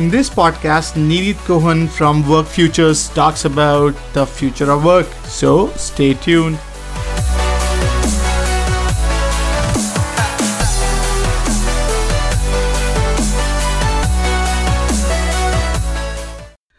In this podcast, Nirit Cohen from Work Futures talks about the future of work. So stay tuned.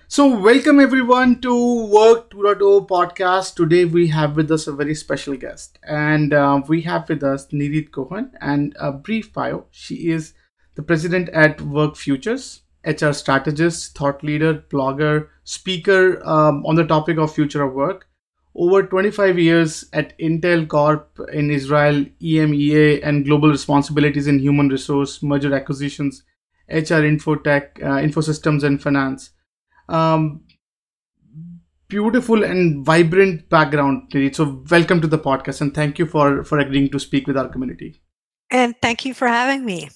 So, welcome everyone to Work 2.0 podcast. Today we have with us a very special guest, and uh, we have with us Nirit Cohen. And a brief bio: she is the president at Work Futures HR strategist, thought leader, blogger, speaker um, on the topic of future of work. Over 25 years at Intel Corp in Israel, EMEA, and global responsibilities in human resource, merger acquisitions, HR, infotech, uh, infosystems, and finance. Um, beautiful and vibrant background. So, welcome to the podcast, and thank you for for agreeing to speak with our community. And thank you for having me.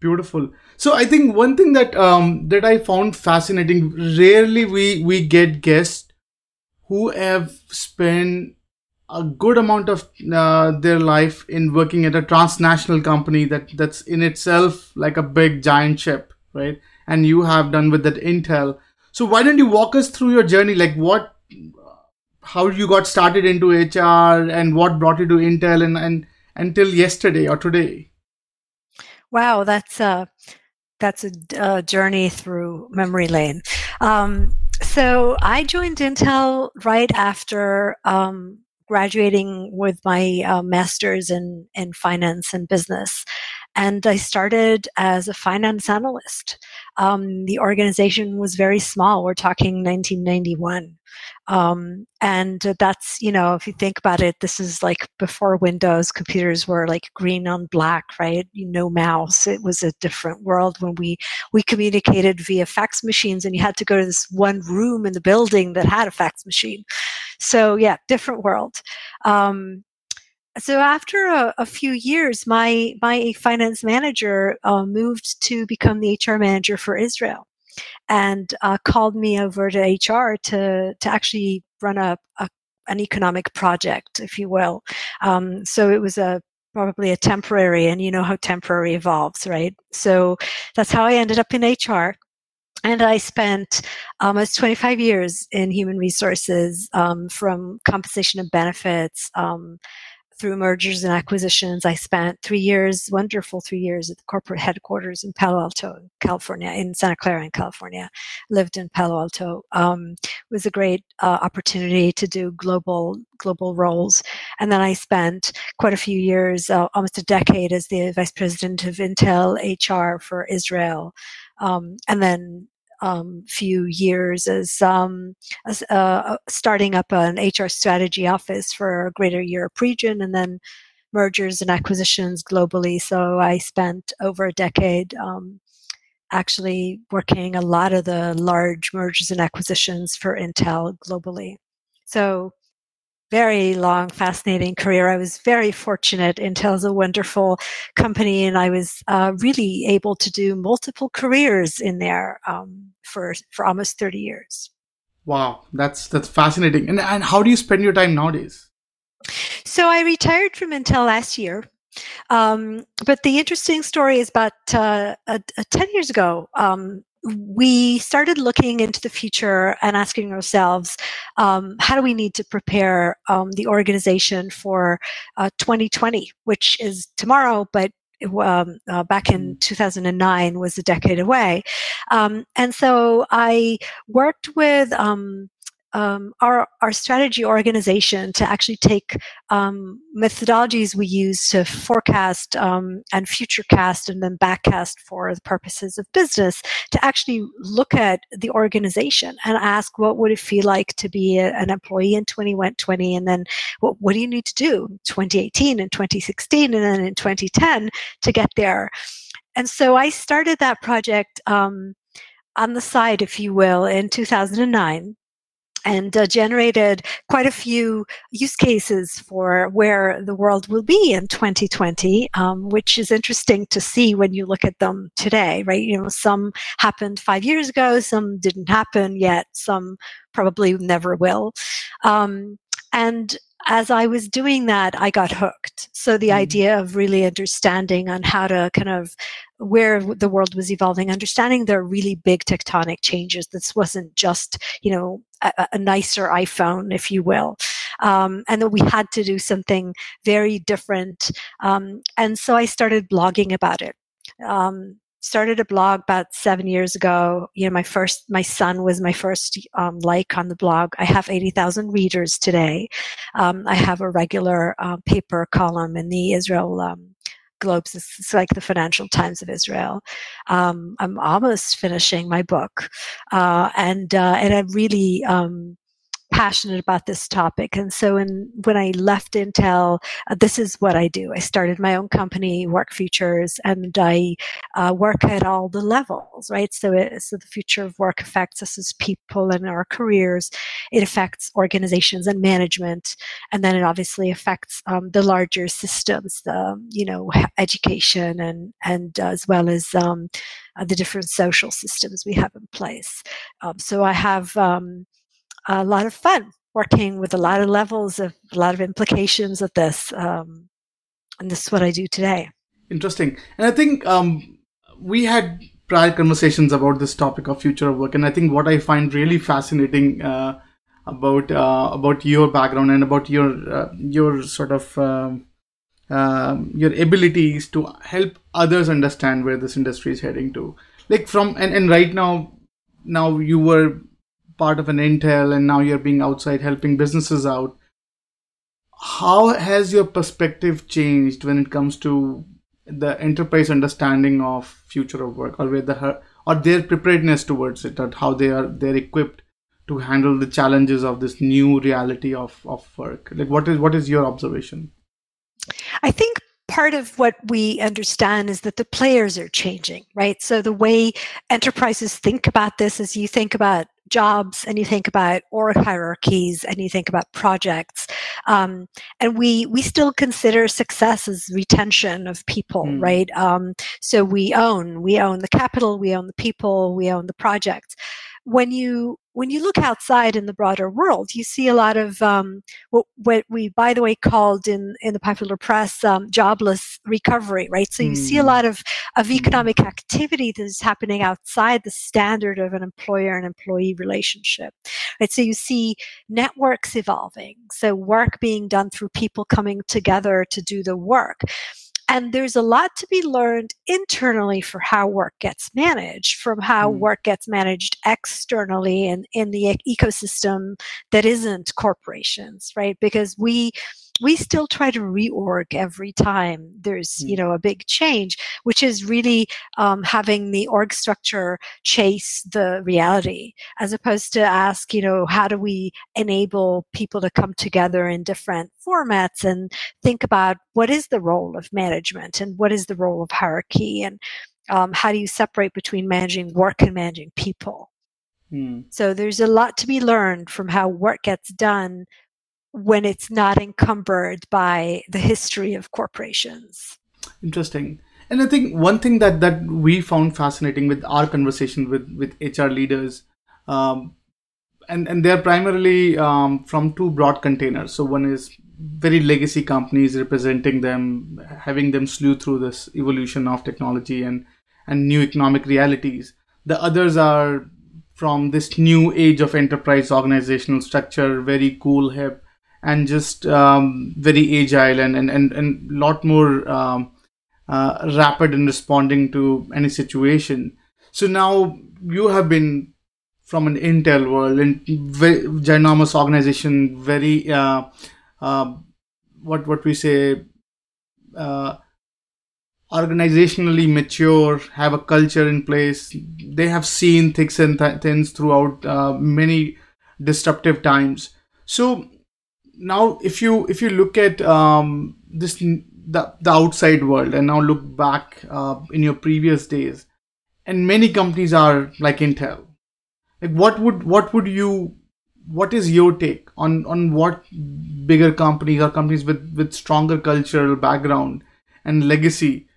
Beautiful. So I think one thing that um, that I found fascinating. Rarely we we get guests who have spent a good amount of uh, their life in working at a transnational company that that's in itself like a big giant ship, right? And you have done with that Intel. So why don't you walk us through your journey? Like what, how you got started into HR and what brought you to Intel and and until yesterday or today? Wow, that's a that's a, a journey through memory lane. Um, so I joined Intel right after um, graduating with my uh, master's in in finance and business, and I started as a finance analyst. Um, the organization was very small. We're talking 1991. Um, and that's, you know, if you think about it, this is like before Windows, computers were like green on black, right? Know, mouse. It was a different world when we, we communicated via fax machines and you had to go to this one room in the building that had a fax machine. So yeah, different world. Um, so after a, a, few years, my my finance manager uh, moved to become the HR manager for Israel, and uh, called me over to HR to to actually run a, a an economic project, if you will. Um, so it was a probably a temporary, and you know how temporary evolves, right? So that's how I ended up in HR. And I spent almost 25 years in human resources, um, from compensation and benefits, um, through mergers and acquisitions. I spent three years, wonderful three years at the corporate headquarters in Palo Alto, California, in Santa Clara, in California. Lived in Palo Alto. Um, was a great uh, opportunity to do global global roles. And then I spent quite a few years, uh, almost a decade, as the vice president of Intel HR for Israel. Um, and then um, few years as, um, as uh, starting up an HR strategy office for a greater Europe region and then mergers and acquisitions globally. So I spent over a decade um, actually working a lot of the large mergers and acquisitions for Intel globally. So very long, fascinating career. I was very fortunate. Intel's a wonderful company, and I was uh, really able to do multiple careers in there um, for for almost thirty years. Wow, that's that's fascinating. And and how do you spend your time nowadays? So I retired from Intel last year. Um, but the interesting story is about uh, 10 years ago, um, we started looking into the future and asking ourselves, um, how do we need to prepare um, the organization for uh, 2020, which is tomorrow, but um, uh, back in mm. 2009 was a decade away. Um, and so I worked with um, our our strategy organization to actually take um, methodologies we use to forecast um, and futurecast and then backcast for the purposes of business to actually look at the organization and ask what would it feel like to be a, an employee in 2020 and then what, what do you need to do 2018 and 2016 and then in 2010 to get there. And so I started that project um, on the side, if you will, in 2009 and uh, generated quite a few use cases for where the world will be in 2020, um, which is interesting to see when you look at them today, right? You know, some happened five years ago, some didn't happen yet, some probably never will. Um, and as I was doing that, I got hooked. So the mm. idea of really understanding on how to kind of where the world was evolving, understanding there are really big tectonic changes. This wasn't just, you know, a, a nicer iPhone, if you will. Um, and that we had to do something very different. Um, and so I started blogging about it. Um, started a blog about seven years ago. You know, my first, my son was my first um, like on the blog. I have 80,000 readers today. Um, I have a regular uh, paper column in the Israel um, Globes. It's like the Financial Times of Israel. Um, I'm almost finishing my book, uh, and uh, and I really um, passionate about this topic. And so in, when I left Intel, uh, this is what I do. I started my own company, Work Futures, and I uh, work at all the levels, right? So, it, so the future of work affects us as people and our careers. It affects organizations and management. And then it obviously affects um, the larger systems, the, you know, education and, and uh, as well as um, uh, the different social systems we have in place. Um, so I have um, a lot of fun working with a lot of levels of a lot of implications of this. Um, and this is what I do today. Interesting. And I think um, we had prior conversations about this topic of future of work. And I think what I find really fascinating uh, about uh, about your background and about your uh, your sort of um, um, your abilities to help others understand where this industry is heading to. Like from and, and right now, now you were part of an Intel and now you're being outside helping businesses out. How has your perspective changed when it comes to the enterprise understanding of future of work or the or their preparedness towards it or how they are they're equipped to handle the challenges of this new reality of, of work like what is what is your observation i think part of what we understand is that the players are changing, right? So the way enterprises think about this is you think about jobs and you think about org hierarchies and you think about projects um, and we we still consider success as retention of people mm. right um, so we own we own the capital we own the people we own the projects when you when you look outside in the broader world, you see a lot of um, what, what, we, by the way, called in, in the popular press um, jobless recovery, right? So you mm. see a hmm. lot of, of hmm. economic activity that is happening outside the standard of an employer and employee relationship, right? So you see networks evolving, so work being done through people coming together to do the work. And there's a lot to be learned internally for how work gets managed from how mm. work gets managed externally and in the ecosystem that isn't corporations, right? Because we, we still try to reorg every time there's you hmm. know a big change which is really um, having the org structure chase the reality as opposed to ask you know how do we enable people to come together in different formats and think about what is the role of management and what is the role of hierarchy and um, how do you separate between managing work and managing people hmm. so there's a lot to be learned from how work gets done when it's not encumbered by the history of corporations. Interesting. And I think one thing that, that we found fascinating with our conversation with, with HR leaders, um, and, and they're primarily um, from two broad containers. So one is very legacy companies representing them, having them slew through this evolution of technology and, and new economic realities. The others are from this new age of enterprise organizational structure, very cool, hip, and just um, very agile and and and, and lot more um, uh, rapid in responding to any situation. So now you have been from an Intel world and very ginormous organization, very uh, uh, what what we say uh, organizationally mature, have a culture in place. They have seen thicks and th- thins throughout uh, many disruptive times. So now if you if you look at um, this the, the outside world and now look back uh, in your previous days and many companies are like intel like what would what would you what is your take on on what bigger companies or companies with with stronger cultural background and legacy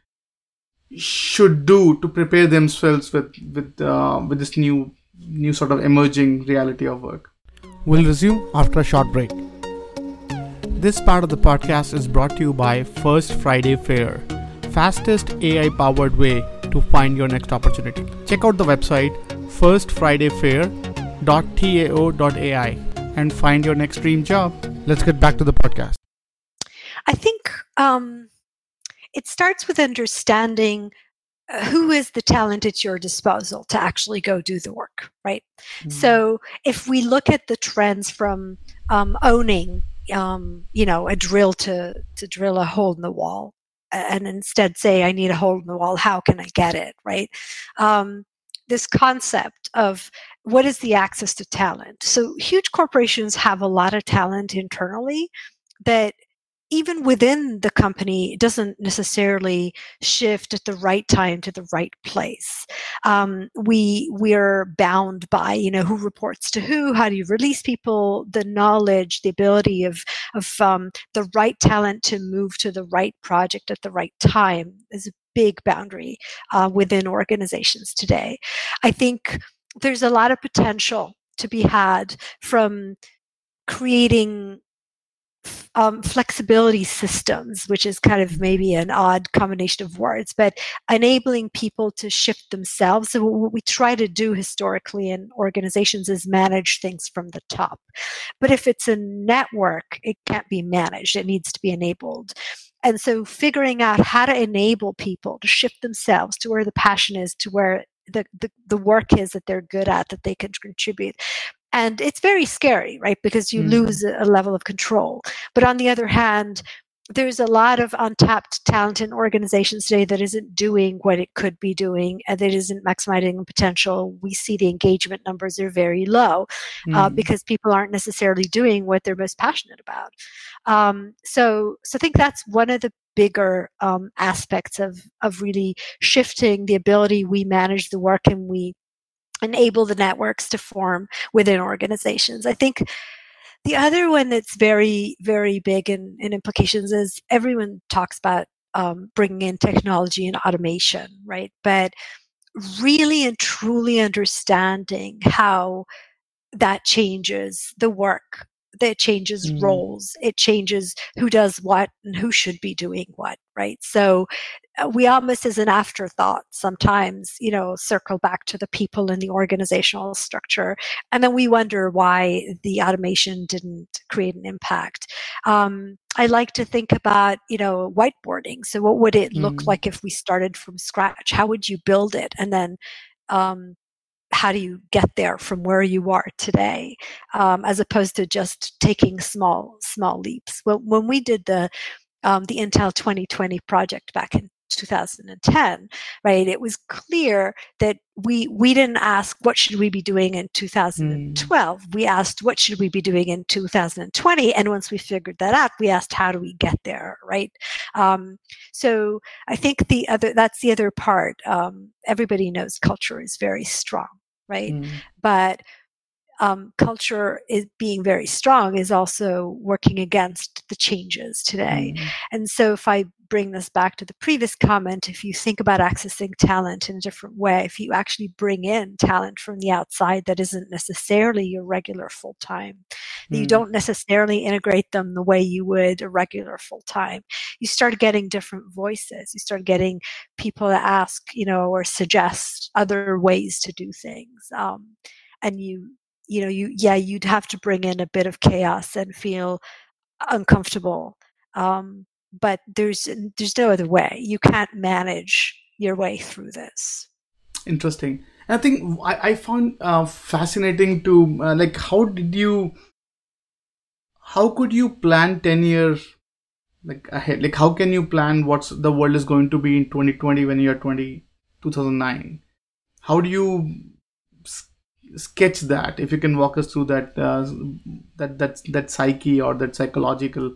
should do to prepare themselves with with uh, with this new new sort of emerging reality of work? We'll resume after a short break. This part of the podcast is brought to you by First Friday Fair, fastest AI powered way to find your next opportunity. Check out the website firstfridayfair.tao.ai and find your next dream job. Let's get back to the podcast. I think um, it starts with understanding uh, who is the talent at your disposal to actually go do the work, right? Mm-hmm. So if we look at the trends from um, owning, um, you know, a drill to to drill a hole in the wall, and instead say, "I need a hole in the wall. How can I get it?" Right? Um, this concept of what is the access to talent. So huge corporations have a lot of talent internally that even within the company doesn't necessarily shift at the right time to the right place. Um, we we're bound by you know who reports to who, how do you release people, the knowledge, the ability of of um, the right talent to move to the right project at the right time is a big boundary uh, within organizations today. I think there's a lot of potential to be had from creating um, flexibility systems, which is kind of maybe an odd combination of words, but enabling people to shift themselves. So, what we try to do historically in organizations is manage things from the top. But if it's a network, it can't be managed, it needs to be enabled. And so, figuring out how to enable people to shift themselves to where the passion is, to where the, the, the work is that they're good at, that they can contribute and it's very scary right because you mm. lose a level of control but on the other hand there's a lot of untapped talent in organizations today that isn't doing what it could be doing and that isn't maximizing potential. We see the engagement numbers are very low mm. uh, because people aren't necessarily doing what they're most passionate about. Um, so, so I think that's one of the bigger um, aspects of of really shifting the ability we manage the work and we enable the networks to form within organizations. I think the other one that's very, very big in, in implications is everyone talks about um, bringing in technology and automation, right? But really and truly understanding how that changes the work that changes mm. roles it changes who does what and who should be doing what right? So uh, we almost as an afterthought sometimes you know circle back to the people in the organizational structure and then we wonder why the automation didn't create an impact. Um, i like to think about you know whiteboarding. So what would it look mm. like if we started from scratch? How would you build it? And then um, how do you get there from where you are today um, as opposed to just taking small small leaps? Well, when we did the um, the intel 2020 project back in 2010 right it was clear that we we didn't ask what should we be doing in 2012 mm. we asked what should we be doing in 2020 and once we figured that out we asked how do we get there? Right? Um, so i think the other that's the other part um, everybody knows culture is very strong right? Mm. But um, culture is being very strong is also working against the changes today. Mm. And so, if I bring this back to the previous comment, if you think about accessing talent in a different way, if you actually bring in talent from the outside that isn't necessarily your regular full time, mm. you don't necessarily integrate them the way you would a regular full time, you start getting different voices. You start getting people to ask, you know, or suggest other ways to do things. Um, and you you know you yeah you'd have to bring in a bit of chaos and feel uncomfortable um, but there's there's no other way. You can't manage your way through this. Interesting. I think i, I found uh, fascinating to uh, like how did you how could you plan 10 years like ahead? Like how can you plan what's the world is going to be in 2020 when you're 20 2009 how do you sketch that? If you can walk us through that uh, that that that psyche or that psychological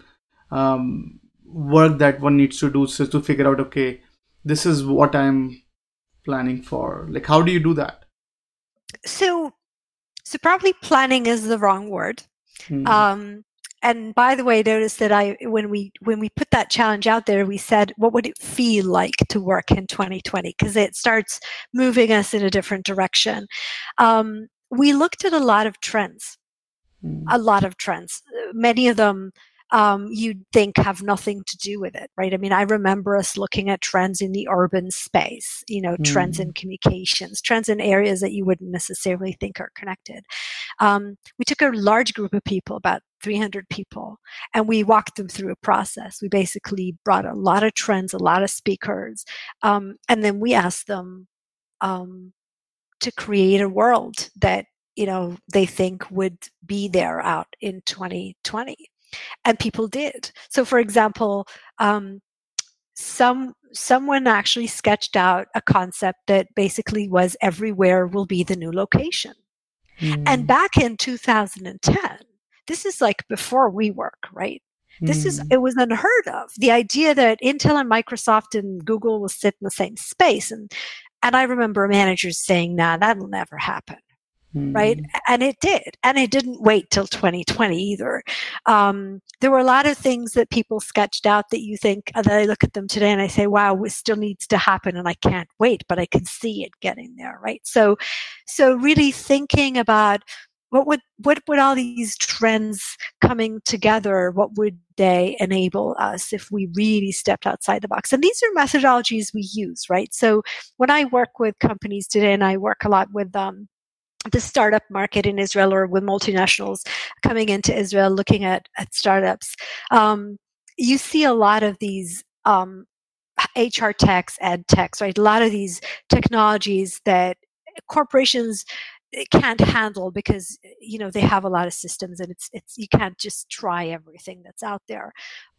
um, work that one needs to do so to figure out okay this is what i'm planning for. Like how do you do that? So so probably planning is the wrong word. Hmm. um and by the way notice that i when we when we put that challenge out there we said what would it feel like to work in 2020 because it starts moving us in a different direction. Um, we looked at a lot of trends. Mm. a lot of trends. Many of them um, you'd think have nothing to do with it, right? I mean, I remember us looking at trends in the urban space, you know, mm. trends in communications, trends in areas that you wouldn't necessarily think are connected. Um, we took a large group of people, about 300 people, and we walked them through a process. We basically brought a lot of trends, a lot of speakers, um, and then we asked them um, to create a world that you know they think would be there out in 2020 and people did so for example um, some someone actually sketched out a concept that basically was everywhere will be the new location mm. and hmm. back in 2010 this is like before WeWork right this is hmm. it was unheard of the idea that intel and microsoft and google will sit in the same space and and i remember managers saying nah that'll never happen mm. right? And it did. And it didn't wait till 2020 either. Um, there were a lot of things that people sketched out that you think, uh, that I look at them today and I say, wow, it still needs to happen and I can't wait, but I can see it getting there, right? So, so really thinking about what would what would all these trends coming together what would they enable us if we really stepped outside the box and these are methodologies we use right so when i work with companies today and i work a lot with um, the startup market in Israel or with multinationals coming into Israel looking at, at startups, um, you see a lot of these um, HR techs, ed techs, right? A lot of these technologies that corporations can't handle because you know they have a lot of systems and it's it's you can't just try everything that's out there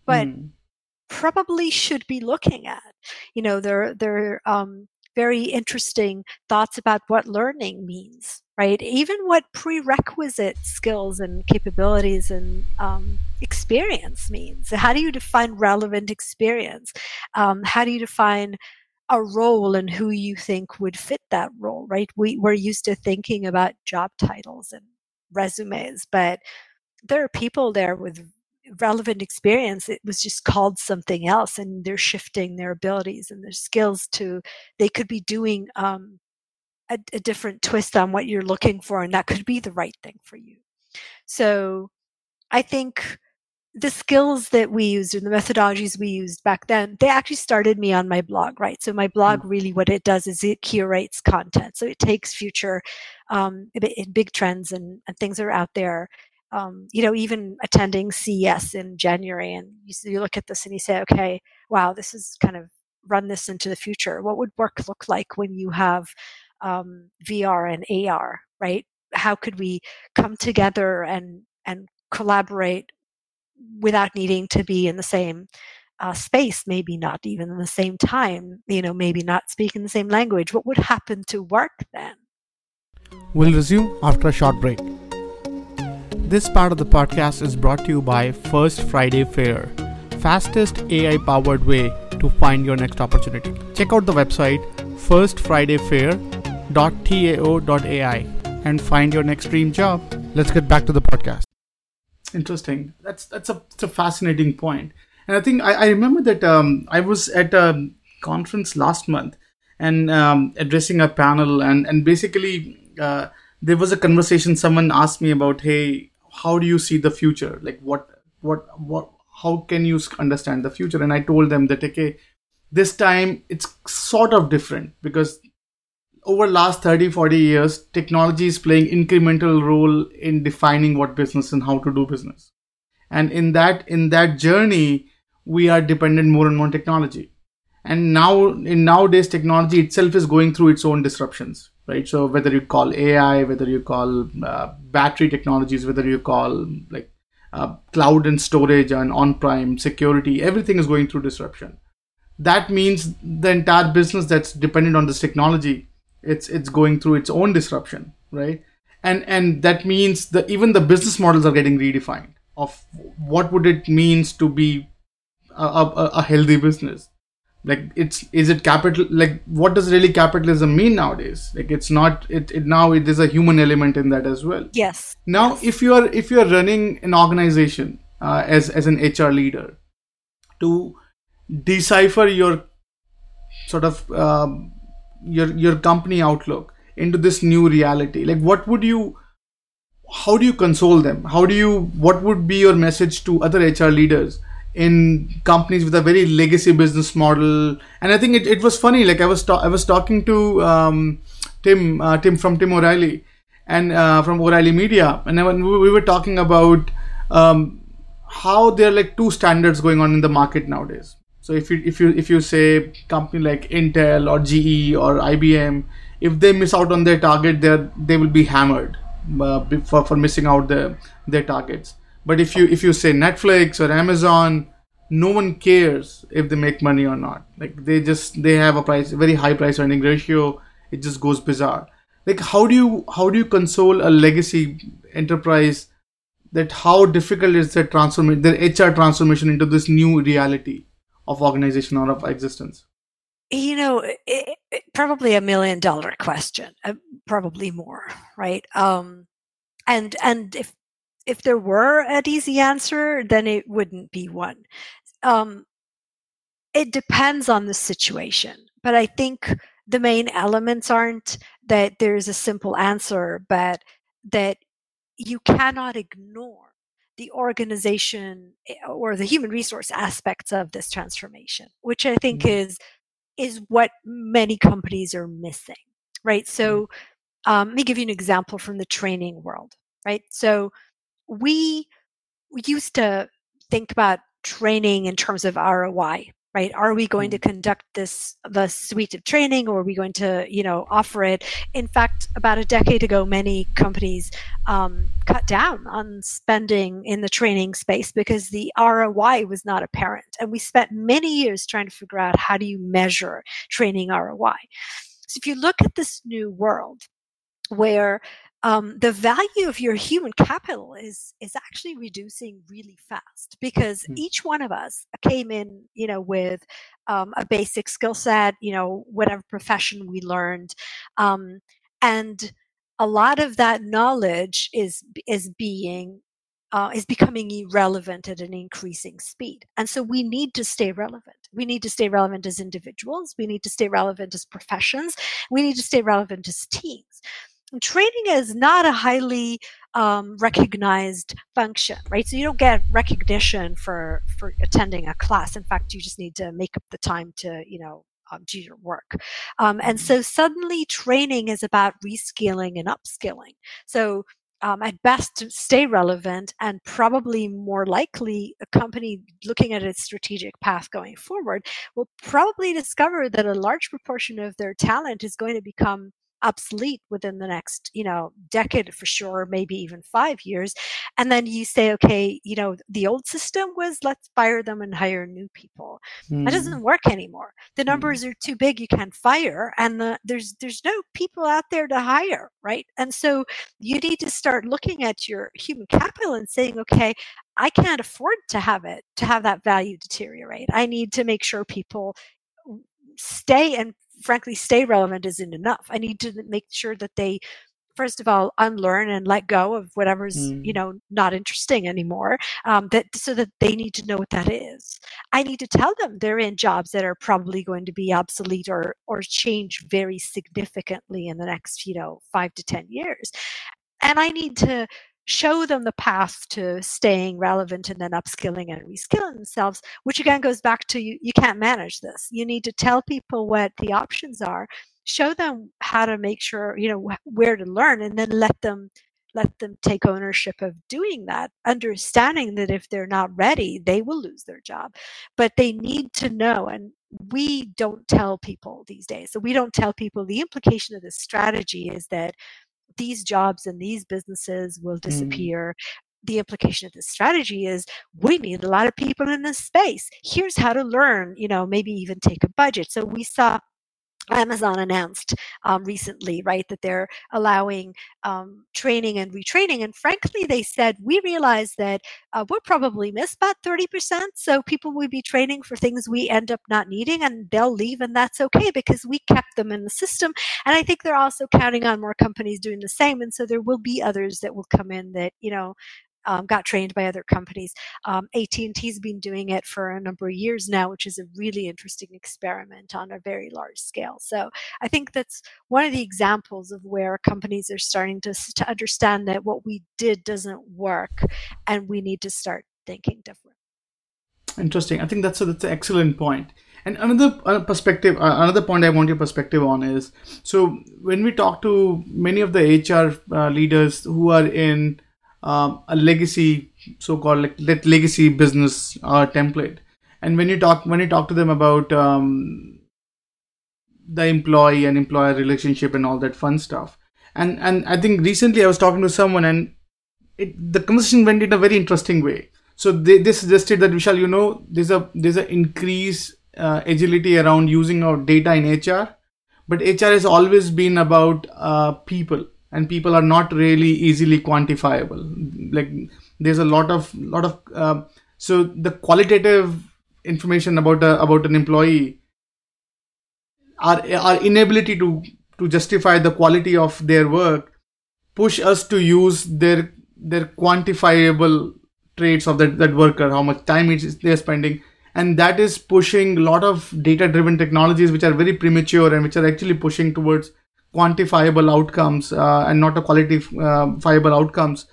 but mm. probably should be looking at you know they're they're um, very interesting thoughts about what learning means right? Even what prerequisite skills and capabilities and um, experience means. How do you define relevant experience? Um, how do you define a role and who you think would fit that role, right? We, we're used to thinking about job titles and resumes, but there are people there with relevant experience it was just called something else and they're shifting their abilities and their skills to they could be doing um, a, a different twist on what you're looking for, and that could be the right thing for you. So I think the skills that we used and the methodologies we used back then, they actually started me on my blog, right? So my blog mm. really what it does is it curates content. So it takes future um, big trends and, and things that are out there. Um, you know, even attending CES in January and you, you look at this and you say, okay, wow, this is kind of run this into the future. What would work look like when you have um, VR and AR, right? How could we come together and and collaborate without needing to be in the same uh, space, maybe not even in the same time, you know, maybe not speaking the same language. What would happen to work then? We'll resume after a short break. This part of the podcast is brought to you by First Friday Fair, fastest AI powered way to find your next opportunity. Check out the website firstfridayfair.tao.ai and find your next dream job. Let's get back to the podcast. Interesting. That's that's a, that's a fascinating point. And I think I, I remember that um, I was at a conference last month and um, addressing a panel and and basically uh, there was a conversation. Someone asked me about, hey, how do you see the future? Like what what what how can you understand the future? And I told them that okay, this time it's sort of different because over last 30 40 years technology is playing incremental role in defining what business and how to do business and in that in that journey we are dependent more and more on technology and now in nowadays technology itself is going through its own disruptions right? So whether you call ai whether you call uh, battery technologies whether you call like uh, cloud and storage and on-prem security everything is going through disruption. That means the entire business that's dependent on this technology it's it's going through its own disruption right? And and that means that even the business models are getting redefined of what would it means to be a, a, a healthy business like it's is it capital like what does really capitalism mean nowadays like it's not it, it now it is a human element in that as well yes now yes. if you are if you are running an organization uh, as as an hr leader to decipher your sort of um, your your company outlook into this new reality like what would you how do you console them? How do you? What would be your message to other HR leaders in companies with a very legacy business model? And I think it, it was funny. Like I was ta- I was talking to um, Tim uh, Tim from Tim O'Reilly and uh, from O'Reilly Media, and when we were talking about um, how there are like two standards going on in the market nowadays. So if you if you if you say company like Intel or GE or IBM, if they miss out on their target, they they will be hammered uh, for, for missing out the, their targets. But if you if you say Netflix or Amazon, no one cares if they make money or not. Like they just they have a price very high price earning ratio. It just goes bizarre. Like how do you how do you console a legacy enterprise that how difficult is the transformation their HR transformation into this new reality of organization or of existence? you know it, it, probably a million dollar question uh, probably more right um and and if if there were an easy answer then it wouldn't be one um it depends on the situation but i think the main elements aren't that there's a simple answer but that you cannot ignore the organization eh, or the human resource aspects of this transformation which i think mm-hmm. is is what many companies are missing, right? So, mm-hmm. um, let me give you an example from the training world, right? So, we, used to think about training in terms of ROI, right? Are we going to mm. conduct this the suite of training or are we going to you know offer it? In fact about a decade ago many companies um, cut down on spending in the training space because the roi was not apparent and we spent many years trying to figure out how do you measure training roi so if you look at this new world where um, the value of your human capital is is actually reducing really fast because mm. each one of us came in you know with um, a basic skill set you know whatever profession we learned um, and a lot of that knowledge is is being uh, is becoming irrelevant at an increasing speed. And so we need to stay relevant. We need to stay relevant as individuals. We need to stay relevant as professions. We need to stay relevant as teams training is not a highly um, recognized function, right? So you don't get recognition for for attending a class. In fact, you just need to make up the time to, you know, um, do your work. Um, and mm-hmm. so suddenly training is about reskilling and upskilling. So um, at best stay relevant and probably more likely a company looking at its strategic path going forward will probably discover that a large proportion of their talent is going to become obsolete within the next you know decade for sure maybe even five years and then you say okay you know the old system was let's fire them and hire new people mm. that doesn't work anymore the hmm. numbers mm. are too big you can't fire and the, there's there's no people out there to hire right and so you need to start looking at your human capital and saying okay i can't afford to have it to have that value deteriorate i need to make sure people stay and frankly stay relevant isn't enough. I need to make sure that they first of all unlearn and let go of whatever's mm. you know not interesting anymore um, that so that they need to know what that is. I need to tell them they're in jobs that are probably going to be obsolete or or change very significantly in the next you know five to ten years. And i need to show them the path to staying relevant and then upskilling and reskilling themselves, which again goes back to you, you can't manage this. You need to tell people what the options are, show them how to make sure, you know, where to learn, and then let them let them take ownership of doing that, understanding that if they're not ready, they will lose their job. But they need to know, and we don't tell people these days. So we don't tell people the implication of this strategy is that these jobs and these businesses will mm. disappear. Mm. The implication of this strategy is we need a lot of people in this space. Here's how to learn, you know, maybe even take a budget. So we saw Amazon announced um, recently, right, that they're allowing um, training and retraining. And frankly, they said, we realize that uh, we'll probably miss about 30%. So people will be training for things we end up not needing and they'll leave. And that's okay because we kept them in the system. And I think they're also counting on more companies doing the same. And so there will be others that will come in that, you know, um, got trained by other companies. Um, AT&T's been doing it for a number of years now, which is a really interesting experiment on a very large scale. So I think that's one of the examples of where companies are starting to, to understand that what we did doesn't work and we need to start thinking different. Interesting. I think that's a, that's an excellent point. And another uh, perspective, uh, another point I want your perspective on is so when we talk to many of the HR uh, leaders who are in um, a legacy, so-called like legacy business uh, template, and when you talk when you talk to them about um, the employee and employer relationship and all that fun stuff, and and I think recently I was talking to someone and it, the conversation went in a very interesting way. So they, they suggested that Vishal, you know, there's a there's an increase uh, agility around using our data in HR, but HR has always been about uh, people, and people are not really easily quantifiable. Like there's a lot of lot of uh, so the qualitative information about a, about an employee, our our inability to to justify the quality of their work, push us to use their their quantifiable traits of that, that worker, how much time they're spending, and that is pushing a lot of data driven technologies which are very premature and which are actually pushing towards quantifiable outcomes uh, and not a qualifiable uh, outcomes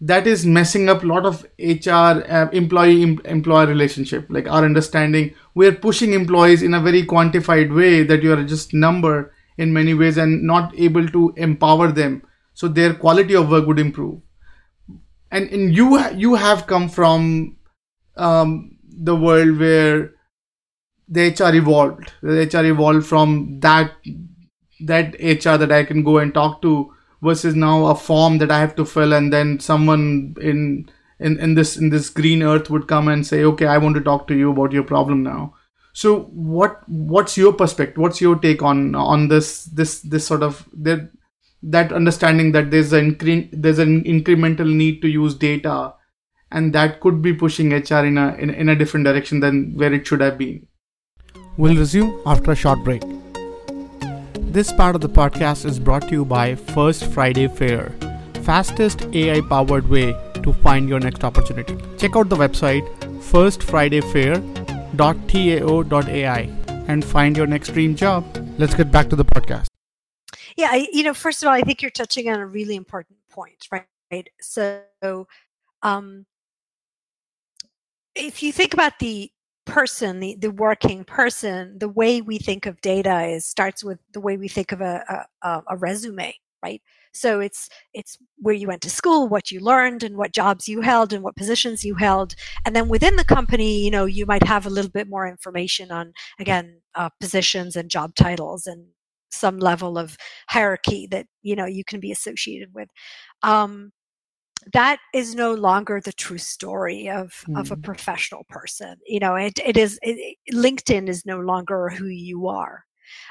that is messing up a lot of hr uh, employee employer relationship. Like our understanding we're pushing employees in a very quantified way that you are just number in many ways and not able to empower them. So their quality of work would improve. And, and you you have come from um, the world where the HR evolved. The HR evolved from that that HR that I can go and talk to versus now a form that I have to fill and then someone in in, in this in this green earth would come and say, okay, I want to talk to you about your problem now. So what what's your perspective? What's your take on on this this this sort of that that understanding that there's an incre- there's an incremental need to use data and that could be pushing HR in a, in, in a different direction than where it should have been. We'll resume after a short break. This part of the podcast is brought to you by First Friday Fair, fastest AI powered way to find your next opportunity. Check out the website firstfridayfair.tao.ai and find your next dream job. Let's get back to the podcast. Yeah, I, you know, first of all, I think you're touching on a really important point, right? So, um, if you think about the person, the, the working person, the way we think of data is starts with the way we think of a, a, a resume, right? So it's it's where you went to school, what you learned, and what jobs you held, and what positions you held, and then within the company, you know, you might have a little bit more information on again uh, positions and job titles and some level of hierarchy that you know you can be associated with. Um, that is no longer the true story of, mm. of a mm. professional person. You know, it, it is, it, LinkedIn is no longer who you are.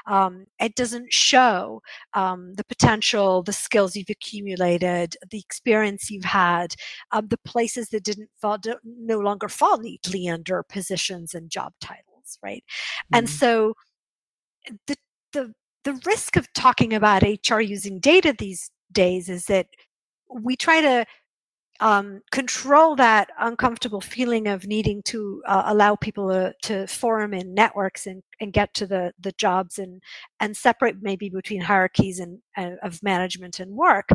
Um, it doesn't show um, the potential, the skills you've accumulated, the experience you've had, um, the places that didn't fall, no longer fall neatly under positions and job titles, right? Mm. And so the, the, the risk of talking about HR using data these days is that we try to um, control that uncomfortable feeling of needing to uh, allow people to, to form in networks and, and get to the, the jobs and, and separate maybe between hierarchies and, uh, of management and work.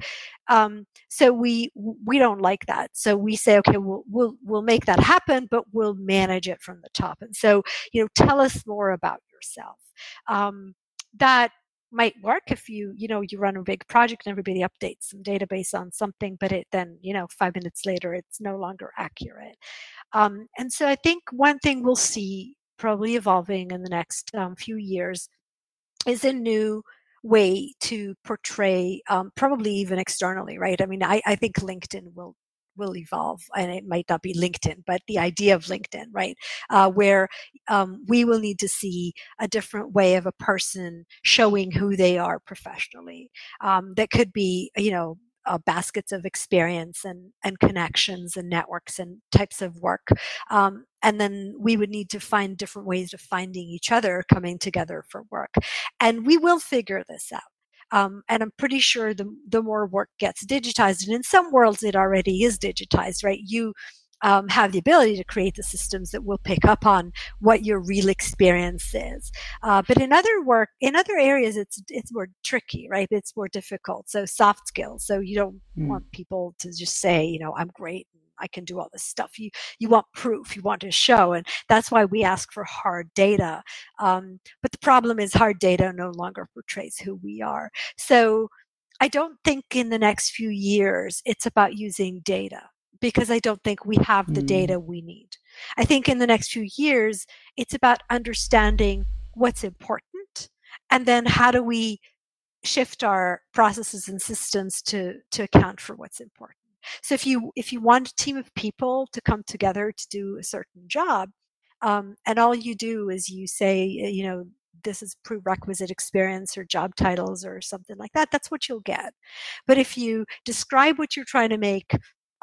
Um, so we we don't like that. So we say, okay, we'll, we'll we'll make that happen, but we'll manage it from the top. And so you know, tell us more about yourself. Um, that might work if you you know you run a big project and everybody updates some database on something but it then you know five minutes later it's no longer accurate. Um, and so i think one thing we'll see probably evolving in the next um, few years is a new way to portray um, probably even externally right? I mean I, I think linkedin will will evolve and it might not be linkedin but the idea of linkedin right uh, where um, we will need to see a different way of a person showing who they are professionally um, that could be you know uh, baskets of experience and, and connections and networks and types of work. Um, and then we would need to find different ways of finding each other coming together for work. And we will figure this out. Um, and I'm pretty sure the the more work gets digitized, and in some worlds it already is digitized, right? You um, have the ability to create the systems that will pick up on what your real experience is. Uh, but in other work, in other areas, it's it's more tricky, right? It's more difficult. So soft skills. So you don't mm. want people to just say, you know, I'm great. I can do all this stuff. You you want proof. You want to show, and that's why we ask for hard data. Um, but the problem is, hard data no longer portrays who we are. So I don't think in the next few years it's about using data because I don't think we have the mm. data we need. I think in the next few years, it's about understanding what's important and then how do we shift our processes and systems to, to account for what's important. So if you if you want a team of people to come together to do a certain job, um, and all you do is you say, you know, this is prerequisite experience or job titles or something like that, that's what you'll get. But if you describe what you're trying to make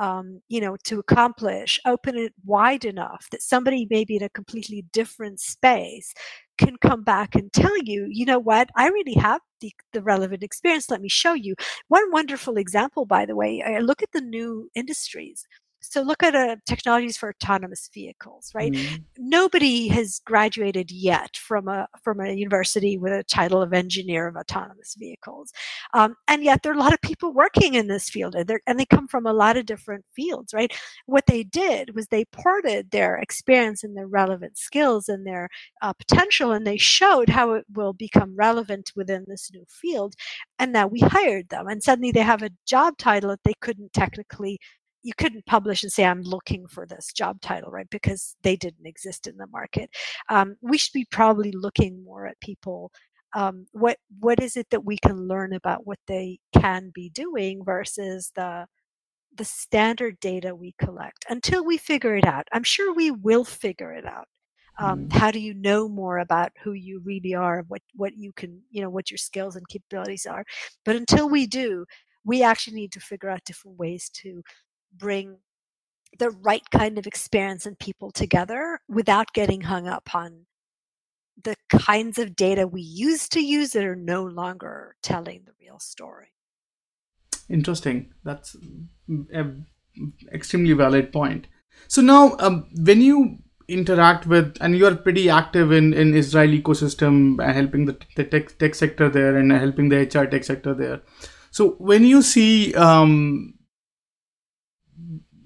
um, you know, to accomplish, open it wide enough that somebody maybe in a completely different space can come back and tell you, you know what, I really have the, the relevant experience. Let me show you. One wonderful example, by the way, look at the new industries so look at uh, technologies for autonomous vehicles right mm-hmm. nobody has graduated yet from a from a university with a title of engineer of autonomous vehicles um, and yet there are a lot of people working in this field and, and they come from a lot of different fields right what they did was they ported their experience and their relevant skills and their uh, potential and they showed how it will become relevant within this new field and now we hired them and suddenly they have a job title that they couldn't technically you couldn't publish and say i'm looking for this job title right because they didn't exist in the market. Um, we should be probably looking more at people um, what what is it that we can learn about what they can be doing versus the the standard data we collect until we figure it out. I'm sure we will figure it out. Um, mm. how do you know more about who you really are what what you can you know what your skills and capabilities are? But until we do we actually need to figure out different ways to bring the right kind of experience and people together without getting hung up on the kinds of data we used to use that are no longer telling the real story. Interesting. That's an extremely valid point. So now, um, when you interact with, and you are pretty active in in Israel ecosystem, uh, helping the, the tech tech sector there and helping the HR tech sector there. So when you see um,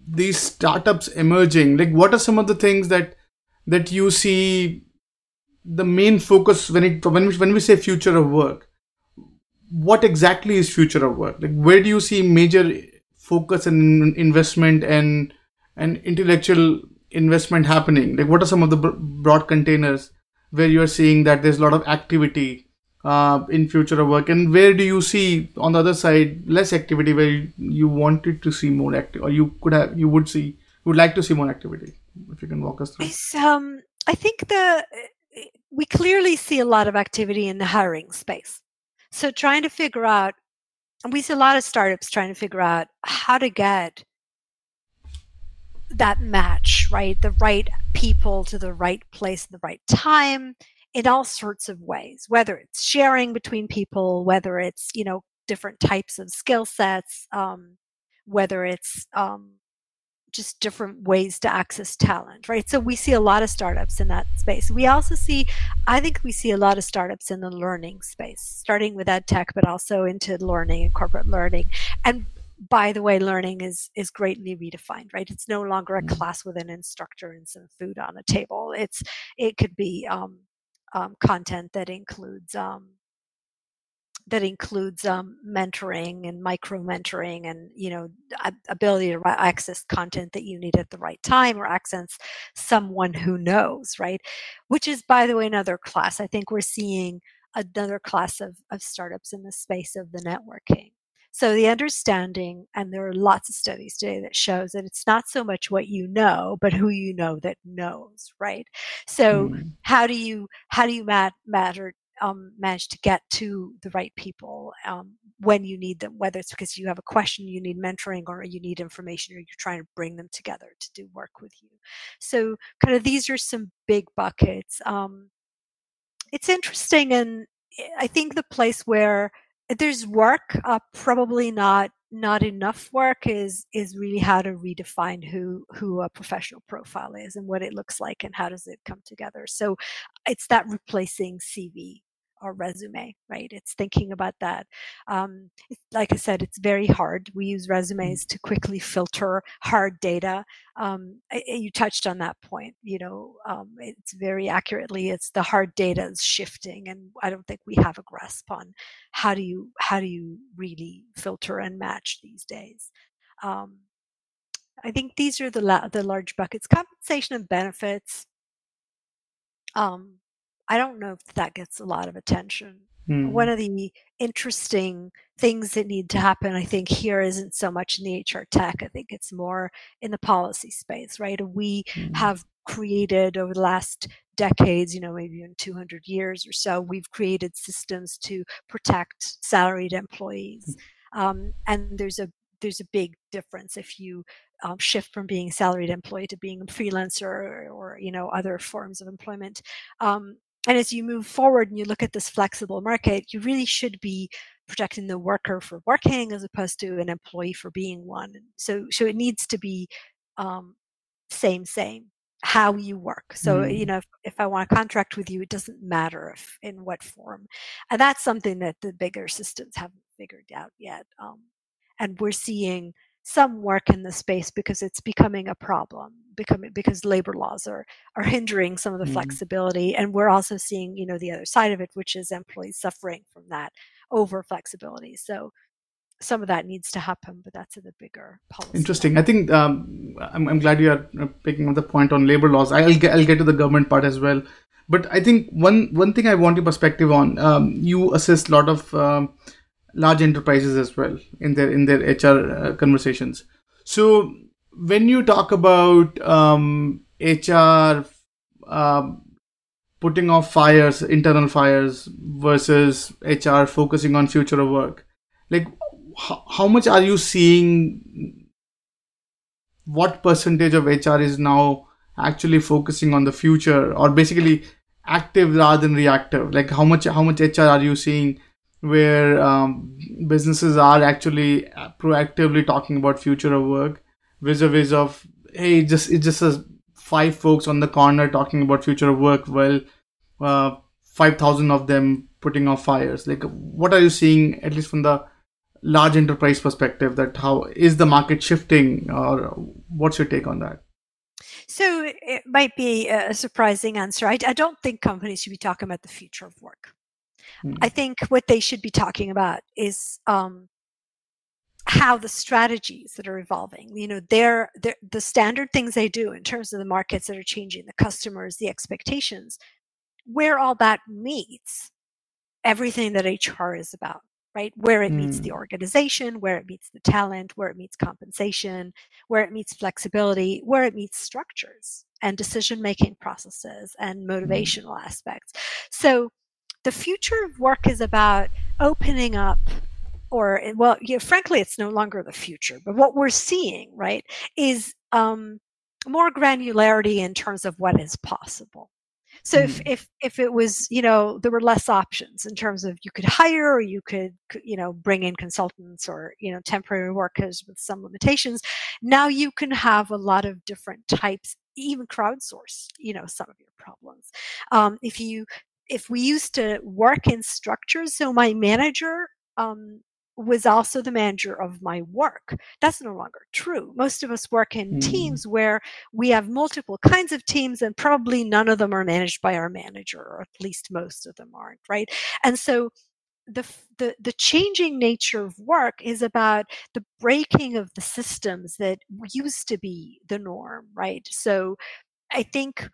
these startups emerging like what are some of the things that that you see the main focus when it when we, when we say future of work? What exactly is future of work? Like where do you see major focus and investment and and intellectual investment happening? Like what are some of the broad containers where you're seeing that there's a lot of activity uh, in future of work? And where do you see on the other side less activity where you, wanted to see more active or you could have you would see would like to see more activity if you can walk us through? Um, i think the we clearly see a lot of activity in the hiring space. So trying to figure out and we see a lot of startups trying to figure out how to get that match right? The right people to the right place at the right time in all sorts of ways, whether it's sharing between people, whether it's, you know, different types of skill sets, um, whether it's um, just different ways to access talent, right? So we see a lot of startups in that space. We also see, I think we see a lot of startups in the learning space, starting with ed tech, but also into learning and corporate learning. And by the way, learning is is greatly redefined, right? It's no longer a mm. class with an instructor and some food on a table. It's it could be um, um, content that includes um, that includes um, mentoring and micro mentoring and you know ability to access content that you need at the right time or access someone who knows right? Which is by the way another class. I think we're seeing another class of, of startups in the space of the networking so the understanding, and there are lots of studies today that shows that it's not so much what you know, but who you know that knows, right? So mm. how do you how do you mat- matter um, manage to get to the right people um, when you need them, whether it's because you have a question, you need mentoring, or you need information, or you're trying to bring them together to do work with you. So, kind of these are some big buckets. Um, it's interesting, and I think the place where there's work, uh, probably not not enough work is is really how to redefine who who a professional profile is and what it looks like and how does it come together. So it's that replacing CV or resume, right? It's thinking about that. Um, like I said, it's very hard. We use resumes to quickly filter hard data. Um, you touched on that point. You know, um, it's very accurately. It's the hard data is shifting, and I don't think we have a grasp on how do you how do you really filter and match these days. Um, I think these are the la- the large buckets: compensation and benefits. Um, I don't know if that gets a lot of attention. Mm. One of the interesting things that need to happen, I think, here isn't so much in the HR tech. I think it's more in the policy space, right? We mm. have created over the last decades, you know, maybe in 200 years or so, we've created systems to protect salaried employees. Mm. Um, and there's a there's a big difference if you um, shift from being a salaried employee to being a freelancer or, or you know other forms of employment. Um, and as you move forward and you look at this flexible market, you really should be protecting the worker for working as opposed to an employee for being one. So, so it needs to be um, same, same how you work. So, mm. you know, if, if, I want to contract with you, it doesn't matter if in what form. And that's something that the bigger systems haven't figured out yet. Um, and we're seeing some work in the space because it's becoming a problem becoming because labor laws are are hindering some of the mm. flexibility and we're also seeing you know the other side of it which is employees suffering from that over flexibility. So some of that needs to happen but that's in the bigger policy interesting. i think um, I'm, I'm glad you are uh, picking up the point on labor laws. I'll get i'll get to the government part as well. But i think one one thing i want your perspective on um, you assist a lot of um, large enterprises as well in their in their HR uh, conversations. So when you talk about um, HR uh, putting off fires, internal fires versus HR focusing on future of work, like h- how much are you seeing? What percentage of HR is now actually focusing on the future, or basically active rather than reactive? Like how much how much HR are you seeing? Where um, businesses are actually proactively talking about future of work vis-a-vis of hey just it's just a five folks on the corner talking about future of work well uh, 5000 of them putting off fires. Like what are you seeing at least from the large enterprise perspective that how is the market shifting or what's your take on that? So it might be a surprising answer. I, I don't think companies should be talking about the future of work Mm. I think what they should be talking about is um, how the strategies that are evolving, you know, they're, the standard things they do in terms of the markets that are changing, the customers, the expectations, where all that meets everything that HR is about, right? Where it mm. meets the mm. organization, where it meets the talent, where it meets compensation, where it meets flexibility, where it meets structures and decision making processes and mm. motivational mm. aspects. So the future of work is about opening up or well you know, frankly it's no longer the future but what we're seeing right is um, more granularity in terms of what is possible so mm. if, if if it was you know there were less options in terms of you could hire or you could you know bring in consultants or you know temporary workers with some limitations now you can have a lot of different types even crowdsource you know some of your problems um, if you if we used to work in structures, so my manager um, was also the manager of my work. That's no longer true. Most of us work in mm. teams where we have multiple kinds of teams, and probably none of them are managed by our manager, or at least most of them aren't, right? And so the, the the changing nature of work is about the breaking of the systems that used to be the norm, right? So I think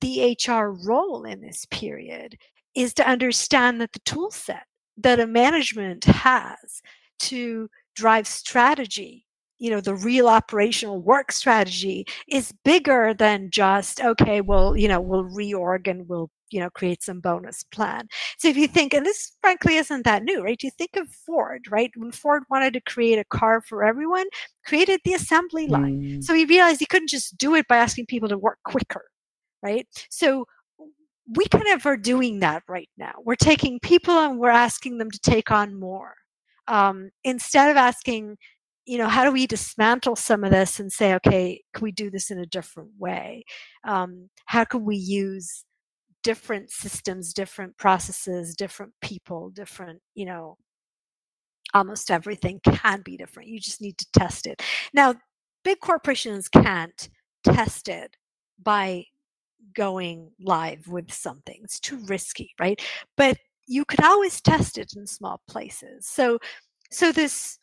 the HR role in this period is to understand that the tool set that a management has to drive strategy you know the real operational work strategy is bigger than just okay well you know we'll reorg and we'll you know create some bonus plan. So if you think and this frankly isn't that new right? You think of ford right? When ford wanted to create a car for everyone created the assembly line. Mm. so he realized he couldn't just do it by asking people to work quicker right? So we kind of are doing that right now. We're taking people and we're asking them to take on more. Um, instead of asking, you know, how do we dismantle some of this and say, okay, can we do this in a different way? Um, how can we use different systems, different processes, different people, different, you know, almost everything can be different. You just need to test it. Now, big corporations can't test it by going live with something. It's too risky, right? But you could always test it in small places. So so this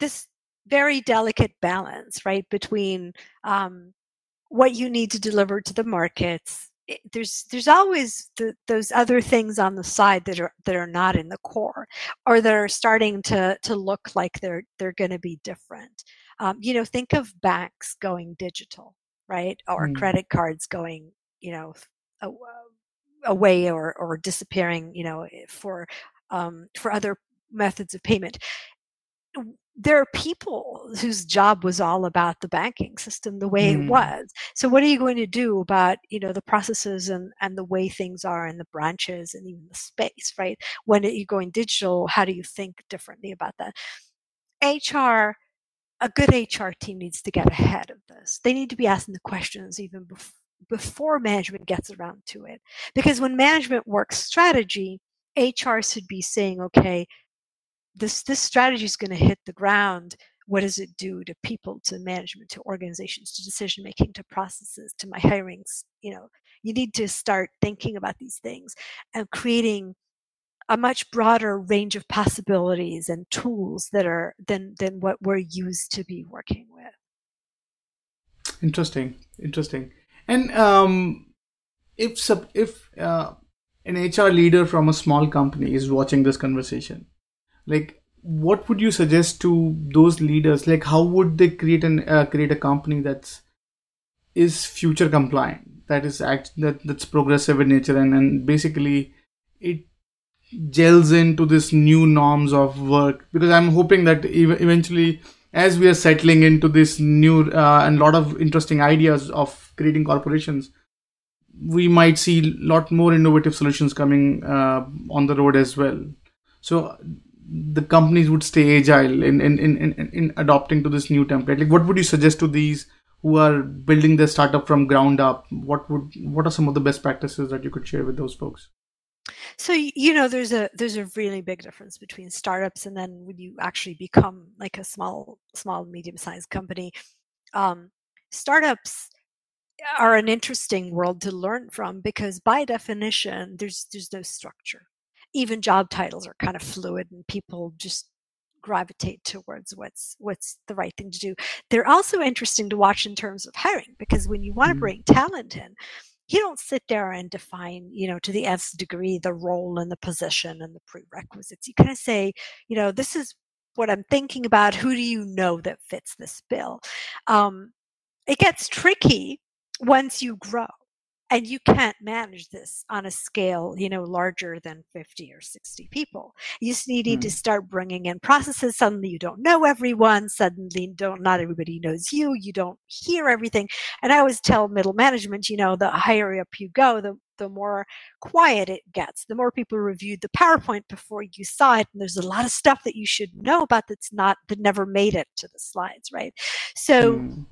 this very delicate balance, right, between um, what you need to deliver to the markets. It, there's there's always the, those other things on the side that are that are not in the core, or that are starting to to look like they're they're going to be different. Um, you know, think of banks going digital, right, or mm. credit cards going, you know, away or or disappearing, you know, for um, for other methods of payment. There are people whose job was all about the banking system the way mm. it was. So what are you going to do about you know the processes and and the way things are in the branches and even the space right? When you're going digital? How do you think differently about that? Hr a good hr team needs to get ahead of this. They need to be asking the questions even before before management gets around to it. Because when management works strategy hr should be saying okay this this strategy is going to hit the ground. What does it do to people to management to organizations to decision making to processes to my hirings? You know you need to start thinking about these things and creating a much broader range of possibilities and tools that are than than what we're used to be working with. Interesting. Interesting and um if if uh, an hr leader from a small company is watching this conversation like what would you suggest to those leaders? Like how would they create an uh, create a company that's is future compliant that is act that that's progressive in nature and and basically it gels into this new norms of work? Because i'm hoping that ev- eventually as we are settling into this new uh, and lot of interesting ideas of creating corporations we might see a lot more innovative solutions coming uh, on the road as well so the companies would stay agile in, in, in, in, in adopting to this new template? Like, what would you suggest to these who are building their startup from ground up? What would what are some of the best practices that you could share with those folks? So you know, there's a there's a really big difference between startups and then when you actually become like a small small medium sized company. Um, startups are an interesting world to learn from because by definition there's there's no structure even job titles are kind of fluid and people just gravitate towards what's what's the right thing to do. They're also interesting to watch in terms of hiring because when you want to mm-hmm. bring talent in, you don't sit there and define, you know, to the nth degree the role and the position and the prerequisites. You kind of say, you know, this is what I'm thinking about. Who do you know that fits this bill? Um, it gets tricky once you grow and you can't manage this on a scale you know larger than 50 or 60 people. You need mm. to start bringing in processes. Suddenly you don't know everyone. Suddenly don't not everybody knows you. You don't hear everything. And i always tell middle management you know the higher up you go the the more quiet it gets the more people reviewed the powerpoint before you saw it and there's a lot of stuff that you should know about that's not that never made it to the slides right? So mm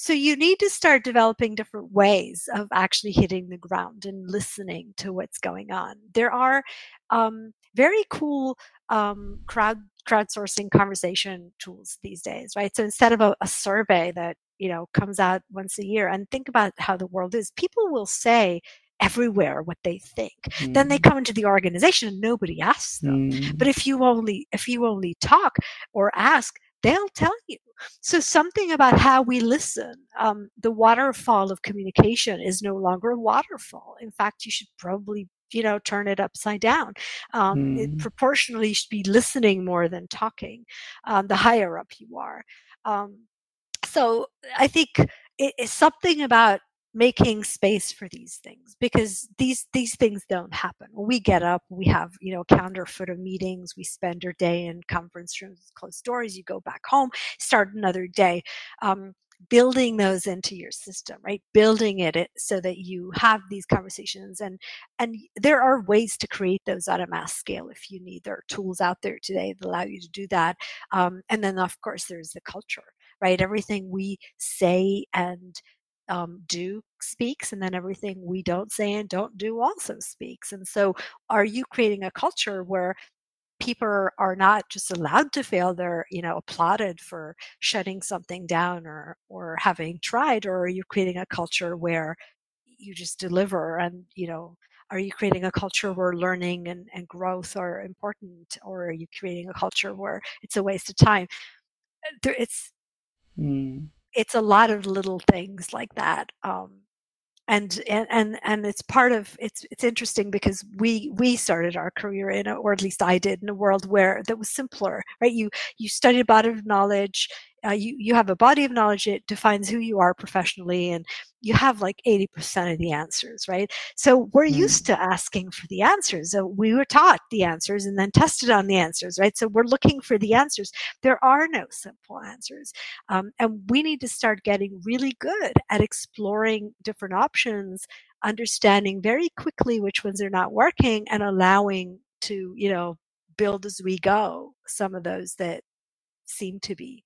so you need to start developing different ways of actually hitting the ground and listening to what's going on. There are um, very cool um, crowd crowdsourcing conversation tools these days, right? So instead of a, a survey that you know comes out once a year, and think about how the world is, people will say everywhere what they think. Mm. Then they mm. come into the organization and nobody asks them. Mm. But if you only if you only talk or ask, they'll tell you. So, something about how we listen. Um, the waterfall of communication is no longer a waterfall. In fact, you should probably you know turn it upside down um, mm. it proportionally should be listening more than talking um, the higher up you are um, so i think it is something about making space for these things because these these things don't happen. When we get up we have you know calendar foot of meetings we spend our day in conference rooms closed doors you go back home start another day. Um, building those into your system right? Building it so that you have these conversations and and there are ways to create those at a mass scale if you need there are tools out there today that allow you to do that. Um, and then of course there's the culture right? Everything we say and um, do speaks and then everything we don't say and don't do also speaks. And so are you creating a culture where people are not just allowed to fail they're you know applauded for shutting something down or or having tried or are you creating a culture where you just deliver? And you know are you creating a culture where learning and, and growth are important or are you creating a culture where it's a waste of time? It's mm. It's a lot of little things like that um, and and and it's part of it's it's interesting because we we started our career in or at least I did in a world where that was simpler right? You you studied a body of knowledge uh, you you have a body of knowledge it defines who you are professionally and you have like 80% of the answers right? So we're mm. used to asking for the answers so we were taught the answers and then tested on the answers right? So we're looking for the answers. There are no simple answers um, and we need to start getting really good at exploring different options understanding very quickly which ones are not working and allowing to you know build as we go some of those that seem to be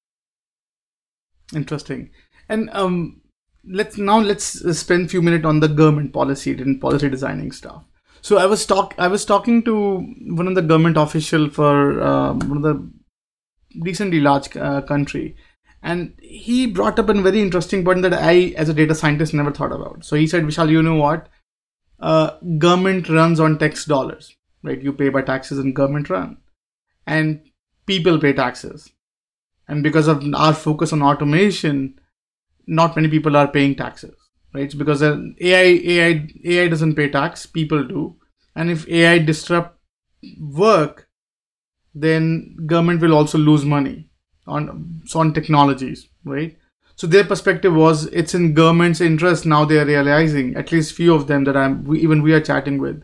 Interesting. And um, let's now let's spend a few minutes on the government policy and policy designing stuff. So I was talk I was talking to one of the government official for uh, one of the recently large uh, country, and he brought up a very interesting point that I, as a data scientist, never thought about. So he said, "Vishal, you know what? Uh, government runs on tax dollars, right? You pay by taxes, and government run, and people pay taxes and because of our focus on automation not many people are paying taxes right? It's because ai ai ai doesn't pay tax people do. And if ai disrupt work then government will also lose money on so on technologies right? So their perspective was it's in government's interest now they are realizing at least few of them that i'm we, even we are chatting with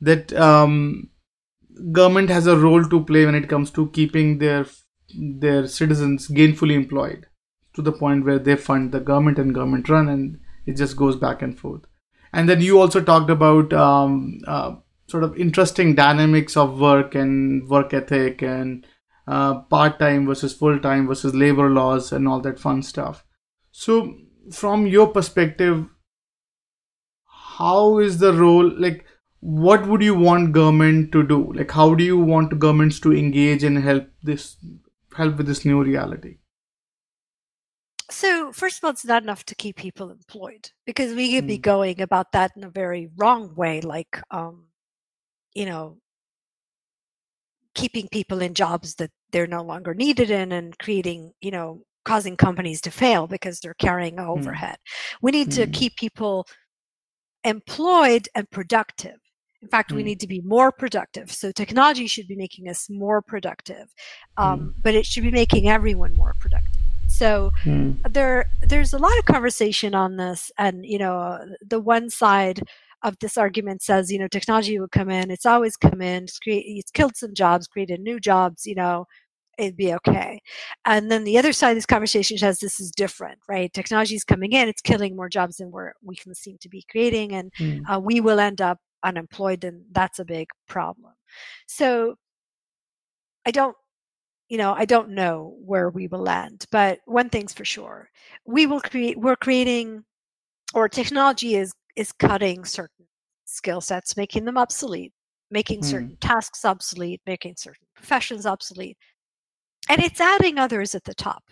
that um, government has a role to play when it comes to keeping their their citizens gainfully employed to the point where they fund the government and government run and it just goes back and forth. And then you also talked about um, uh, sort of interesting dynamics of work and work ethic and uh, part-time versus full-time versus labor laws and all that fun stuff. So from your perspective how is the role like what would you want government to do? Like how do you want governments to engage and help this help with this new reality? So, first of all, it's not enough to keep people employed because we could mm. be hmm. going about that in a very wrong way, like, um, you know, keeping people in jobs that they're no longer needed in and creating, you know, causing companies to fail because they're carrying hmm. overhead. Mm. We need mm. to hmm. keep people employed and productive. In fact, mm. we need to be more productive. So technology should be making us more productive, um, mm. but it should be making everyone more productive. So mm. there, there's a lot of conversation on this, and you know, the one side of this argument says, you know, technology will come in. It's always come in. It's, create, it's killed some jobs, created new jobs. You know, it'd be okay. And then the other side of this conversation says this is different, right? Technology is coming in, it's killing more jobs than we're, we can seem to be creating, and mm. uh, we will end up unemployed, then that's a big problem. So I don't, you know, I don't know where we will land, but one thing's for sure. We will create, we're creating, or technology is, is cutting certain skill sets, making them obsolete, making mm. certain tasks obsolete, making certain professions obsolete. And it's adding others at the top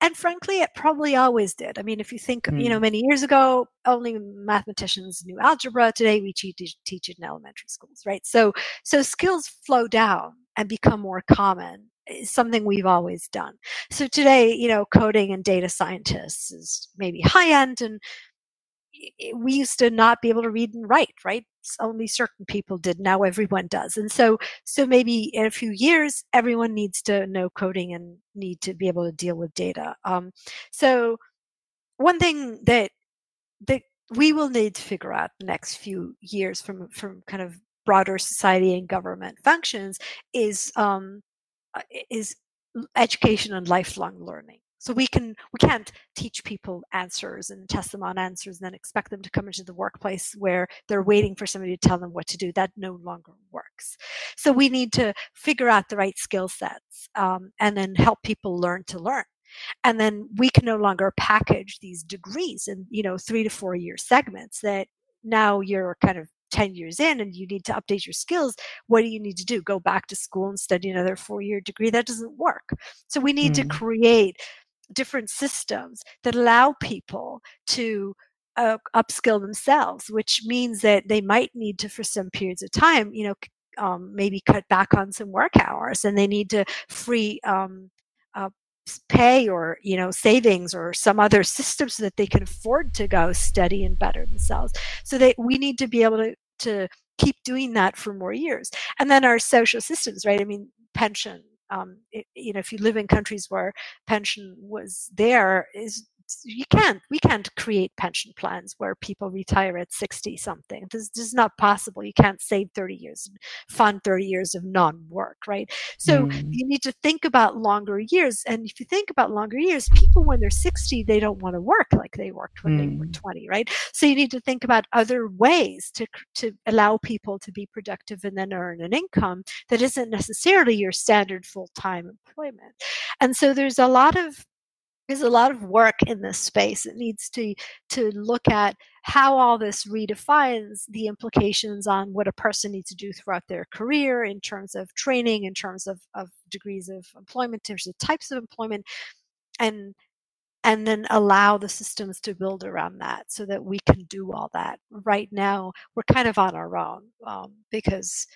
and frankly it probably always did i mean if you think mm. you know hmm. many years ago only mathematicians knew algebra today we teach, teach it in elementary schools right so so skills flow down and become more common is something we've always done so today you know coding and data scientists is maybe high end and we used to not be able to read and write right? Only certain people did now everyone does. And so so maybe in a few years everyone needs to know coding and need to be able to deal with data. Um, so one thing that that we will need to figure out the next few years from from kind of broader society and government functions is um, uh, is education and lifelong learning so we can we can't teach people answers and test them on answers and then expect them to come into the workplace where they're waiting for somebody to tell them what to do. That no longer works. So we need to figure out the right skill sets um, and then help people learn to learn. And then we can no longer package these degrees in you know three to four year segments that now you're kind of 10 years in and you need to update your skills, what do you need to do? Go back to school and study another four year degree? That doesn't work. So we need mm. to create different systems that allow people to uh, upskill themselves, which means that they might need to, for some periods of time, you know, um, maybe cut back on some work hours and they need to free um, uh, pay or you know savings or some other system so that they can afford to go study and better themselves. So that we need to be able to to keep doing that for more years. And then our social systems right? I mean pension um, it, you know if you live in countries where pension was there is you can't we can't create pension plans where people retire at 60 something this, this, is not possible you can't save 30 years and fund 30 years of non-work right so mm. you need to think about longer years and if you think about longer years people when they're 60 they don't want to work like they worked when mm. they were mm. 20 right so you need to think about other ways to to allow people to be productive and then earn an income that isn't necessarily your standard full-time employment and so there's a lot of there's a lot of work in this space. It needs to to look at how all this redefines the implications on what a person needs to do throughout their career in terms of training, in terms of, of degrees of employment, in terms of types of employment, and and then allow the systems to build around that so that we can do all that. Right now, we're kind of on our own um, because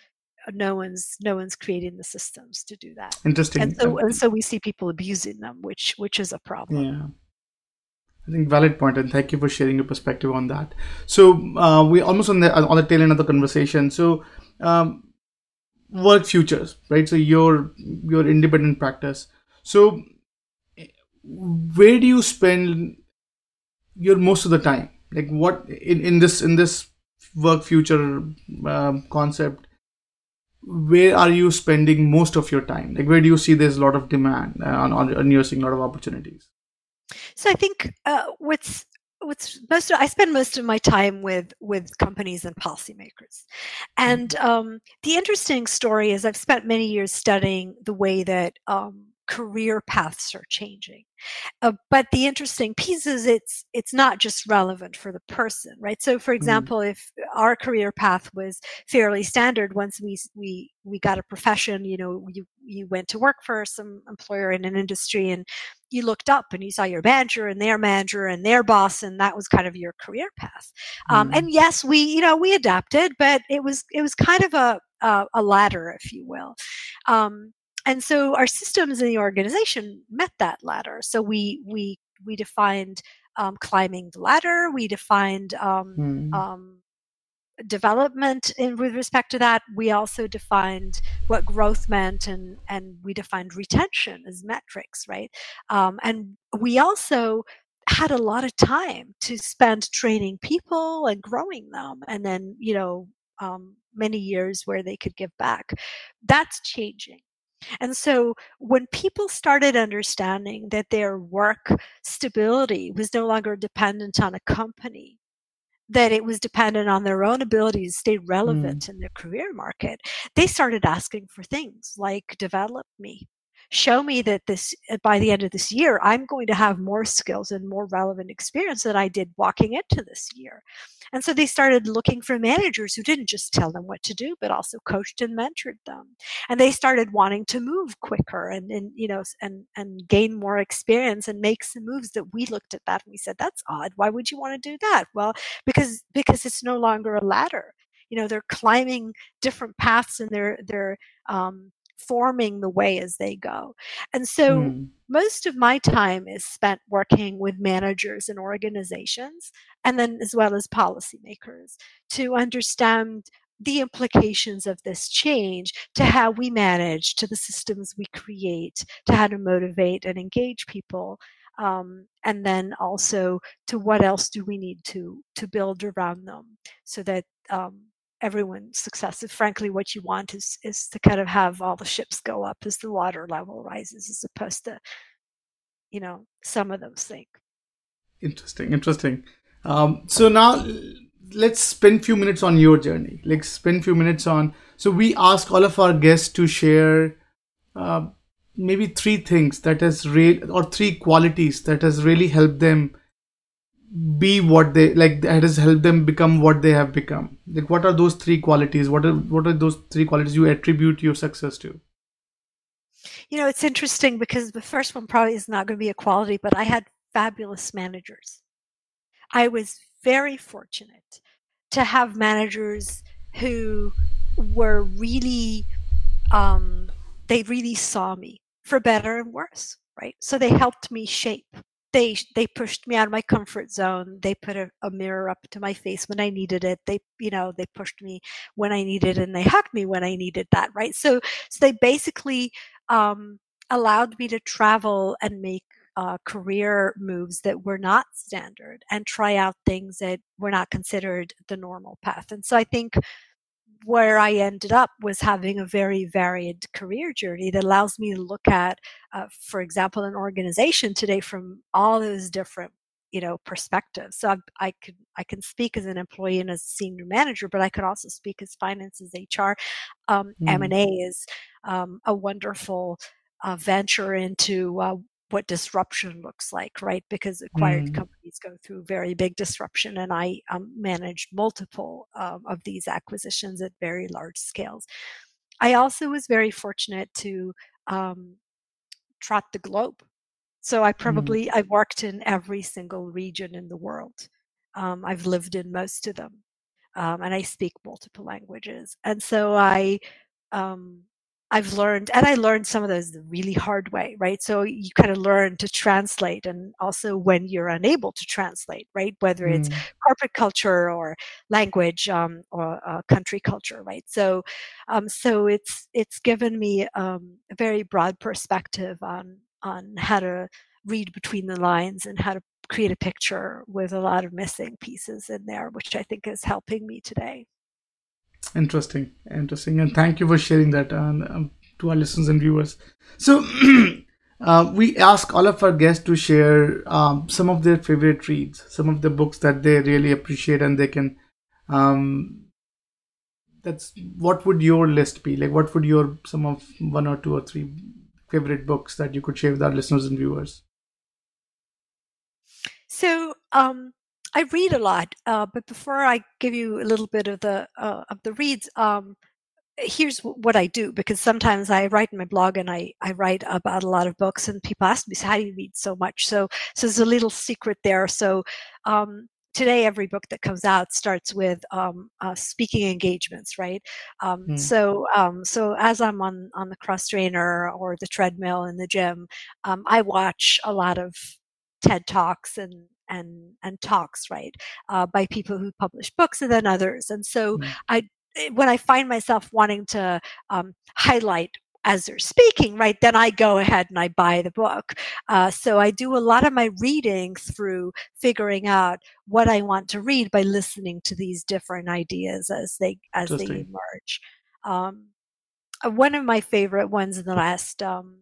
no one's no one's creating the systems to do that interesting and so and so we see people abusing them which which is a problem yeah I think valid point, and thank you for sharing your perspective on that. So uh, we almost on the on the tail end of the conversation. So um, work futures, right? So your your independent practice. So where do you spend your most of the time? Like what in in this in this work future um, concept? Where are you spending most of your time? Like, where do you see there's a lot of demand uh, on, on, on you're seeing a lot of opportunities? So I think uh, what's what's most of, I spend most of my time with with companies and policymakers, and mm-hmm. um, the interesting story is I've spent many years studying the way that um, career paths are changing. Uh, but the interesting piece is it's it's not just relevant for the person, right? So, for mm-hmm. example, mm. if our career path was fairly standard, once we we we got a profession, you know, you you went to work for some employer in an industry, and you looked up and you saw your manager and their manager and their boss, and that was kind of your career path. Mm. Um, and mm-hmm. yes, we you know we adapted, but it was it was kind of a a, a ladder, if you will. Um, and so our systems in the organization met that ladder. So we we we defined um, climbing the ladder. We defined um, hmm. um, development in, with respect to that. We also defined what growth meant, and and we defined retention as metrics, right? Um, and we also had a lot of time to spend training people and growing them, and then you know um, many years where they could give back. That's changing. And so when people started understanding that their work stability was no longer dependent on a company, that it was dependent on their own ability to stay relevant mm. in the career market, they started asking for things like develop me, show me that this uh, by the end of this year i'm going to have more skills and more relevant experience than i did walking into this year. And so they started looking for managers who didn't just tell them what to do but also coached and mentored them. And they started wanting to move quicker and, and you know and and gain more experience and make some moves that we looked at that and we said that's odd. Why would you want to do that? Well because because it's no longer a ladder. You know they're climbing different paths and they're they're um, forming the way as they go. And so mm. most of my time is spent working with managers and organizations, and then as well as policymakers to understand the implications of this change to how we manage, to the systems we create, to how to motivate and engage people. Um, and then also to what else do we need to to build around them so that um, everyone's success. frankly, what you want is is to kind of have all the ships go up as the water level rises, as opposed to you know some of those things. Interesting, interesting. Um, so now let's spend a few minutes on your journey. Like spend a few minutes on. So we ask all of our guests to share uh, maybe three things that has real or three qualities that has really helped them be what they like that has helped them become what they have become. Like what are those three qualities? What are what are those three qualities you attribute your success to? You know it's interesting because the first one probably is not going to be a quality but i had fabulous managers. I was very fortunate to have managers who were really um, they really saw me for better and worse right? So they helped me shape they they pushed me out of my comfort zone they put a, a, mirror up to my face when i needed it they you know they pushed me when i needed it and they hugged me when i needed that right? So so they basically um, allowed me to travel and make uh, career moves that were not standard and try out things that were not considered the normal path. And so i think where I ended up was having a very varied career journey that allows me to look at, uh, for example, an organization today from all those different you know perspectives so I, I could i can speak as an employee and as a senior manager but i could also speak as finances hr um, mm. m&a is um, a wonderful uh, venture into uh, what disruption looks like, right? Because acquired mm. companies go through very big disruption, and I um, managed multiple um, of these acquisitions at very large scales. I also was very fortunate to um, trot the globe. So I mm. probably mm. I've worked in every single region in the world. Um, I've lived in most of them, um, and I speak multiple languages. And so I um, I've learned, and I learned some of those the really hard way, right? So you kind of learn to translate, and also when you're unable to translate, right? Whether it's mm. corporate culture or language um, or uh, country culture, right? So, um, so it's it's given me um, a very broad perspective on on how to read between the lines and how to create a picture with a lot of missing pieces in there, which I think is helping me today. Interesting, interesting, and thank you for sharing that um, um to our listeners and viewers. So, uh, we ask all of our guests to share um, some of their favorite reads, some of the books that they really appreciate, and they can. Um, that's what would your list be like? What would your some of one or two or three favorite books that you could share with our listeners and viewers? So, um, I read a lot, uh, but before I give you a little bit of the uh, of the reads, um, here's what I do because sometimes I write in my blog and I, I write about a lot of books and people ask me, so how do you read so much? So so there's a little secret there. So um, today every book that comes out starts with um, uh, speaking engagements right um, mm. so um, so as i'm on on the cross trainer or the treadmill in the gym um, i watch a lot of ted talks and and and talks right uh, by people who publish books and then others and so mm. i eh, when i find myself wanting to um, highlight as they're speaking, right, then I go ahead and I buy the book. Uh, so I do a lot of my reading through figuring out what I want to read by listening to these different ideas as they as they emerge. Um, uh, one of my favorite ones in the last um,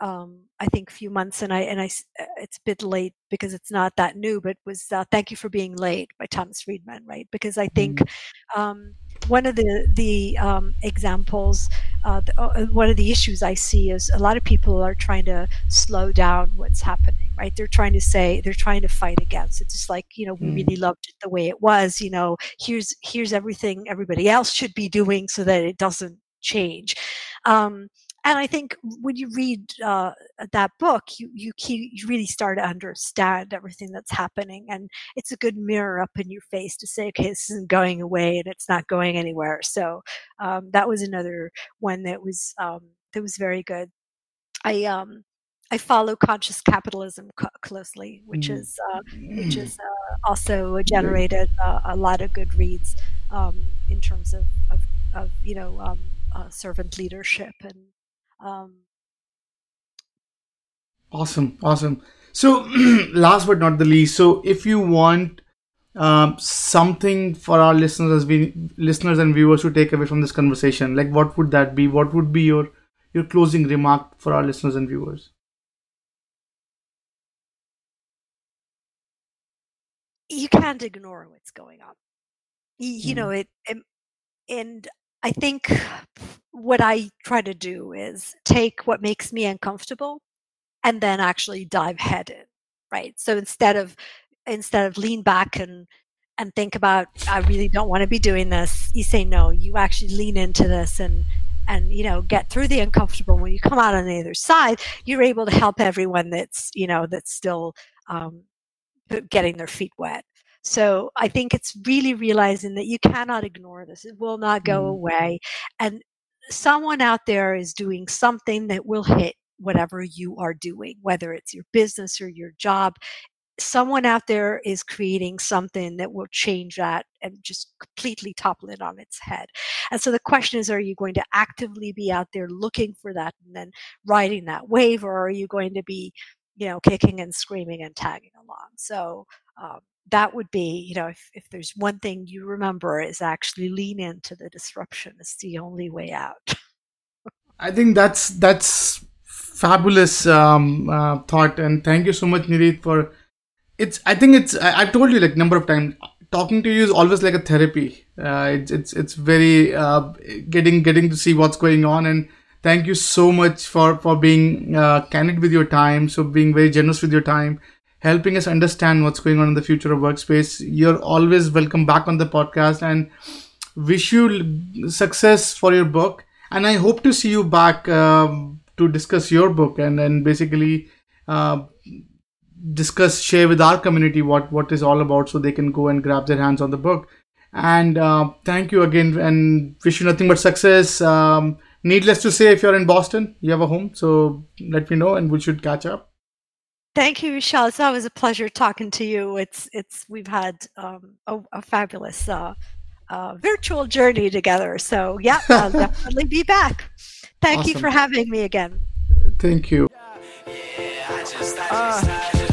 um, I think, a few months, and I and I uh, it's a bit late because it's not that new, but was uh, "Thank You for Being Late" by Thomas Friedman, right? Because I think mm-hmm. um, one of the the um, examples, uh, the, uh, one of the issues I see is a lot of people are trying to slow down what's happening, right? They're trying to say they're trying to fight against. It's just like you know we mm. really loved it the way it was. You know, here's here's everything everybody else should be doing so that it doesn't change. Um, and I think when you read uh, that book, you you you really start to understand everything that's happening, and it's a good mirror up in your face to say, okay, this isn't going away, and it's not going anywhere. So um, that was another one that was um, that was very good. I um, I follow conscious capitalism co- closely, which mm. is uh, which is uh, also generated uh, a lot of good reads um, in terms of, of, of you know um, uh, servant leadership and um, awesome, awesome. So, last but not the least, so if you want um, something for our listeners, as we, listeners and viewers to take away from this conversation, like what would that be? What would be your your closing remark for our listeners and viewers? You can't ignore what's going on. You, you know mm-hmm. it, it, and I think what I try to do is take what makes me uncomfortable and then actually dive head in, right? So instead of instead of lean back and and think about I really don't want to be doing this, you say no. You actually lean into this and and you know get through the uncomfortable. When you come out on the other side, you're able to help everyone that's you know that's still um, getting their feet wet. So I think it's really realizing that you cannot ignore this. It will not go Mm. away. And someone out there is doing something that will hit whatever you are doing, whether it's your business or your job. Someone out there is creating something that will change that and just completely topple it on its head. And so the question is are you going to actively be out there looking for that and then riding that wave, or are you going to be, you know, kicking and screaming and tagging along? So, um, that would be, you know, if, if there's one thing you remember is actually lean into the disruption. It's the only way out. I think that's that's fabulous um, uh, thought, and thank you so much, Nirit, for it's. I think it's. I, I've told you like number of times. Talking to you is always like a therapy. Uh, it's it's it's very uh, getting getting to see what's going on, and thank you so much for for being uh, candid with your time, so being very generous with your time, helping us understand what's going on in the future of workspace. You're always welcome back on the podcast, and wish you success for your book. And i hope to see you back um, to discuss your book and then basically uh, discuss share with our community what what is all about so they can go and grab their hands on the book. And uh, thank you again and wish you nothing but success. Um, needless to say if you're in boston you have a home so let me know and we should catch up Thank you, Michelle. It's always a pleasure talking to you. It's it's we've had um, a, a fabulous uh, uh, virtual journey together. So yeah, I'll definitely be back. Thank you for having me again. thank you Uh,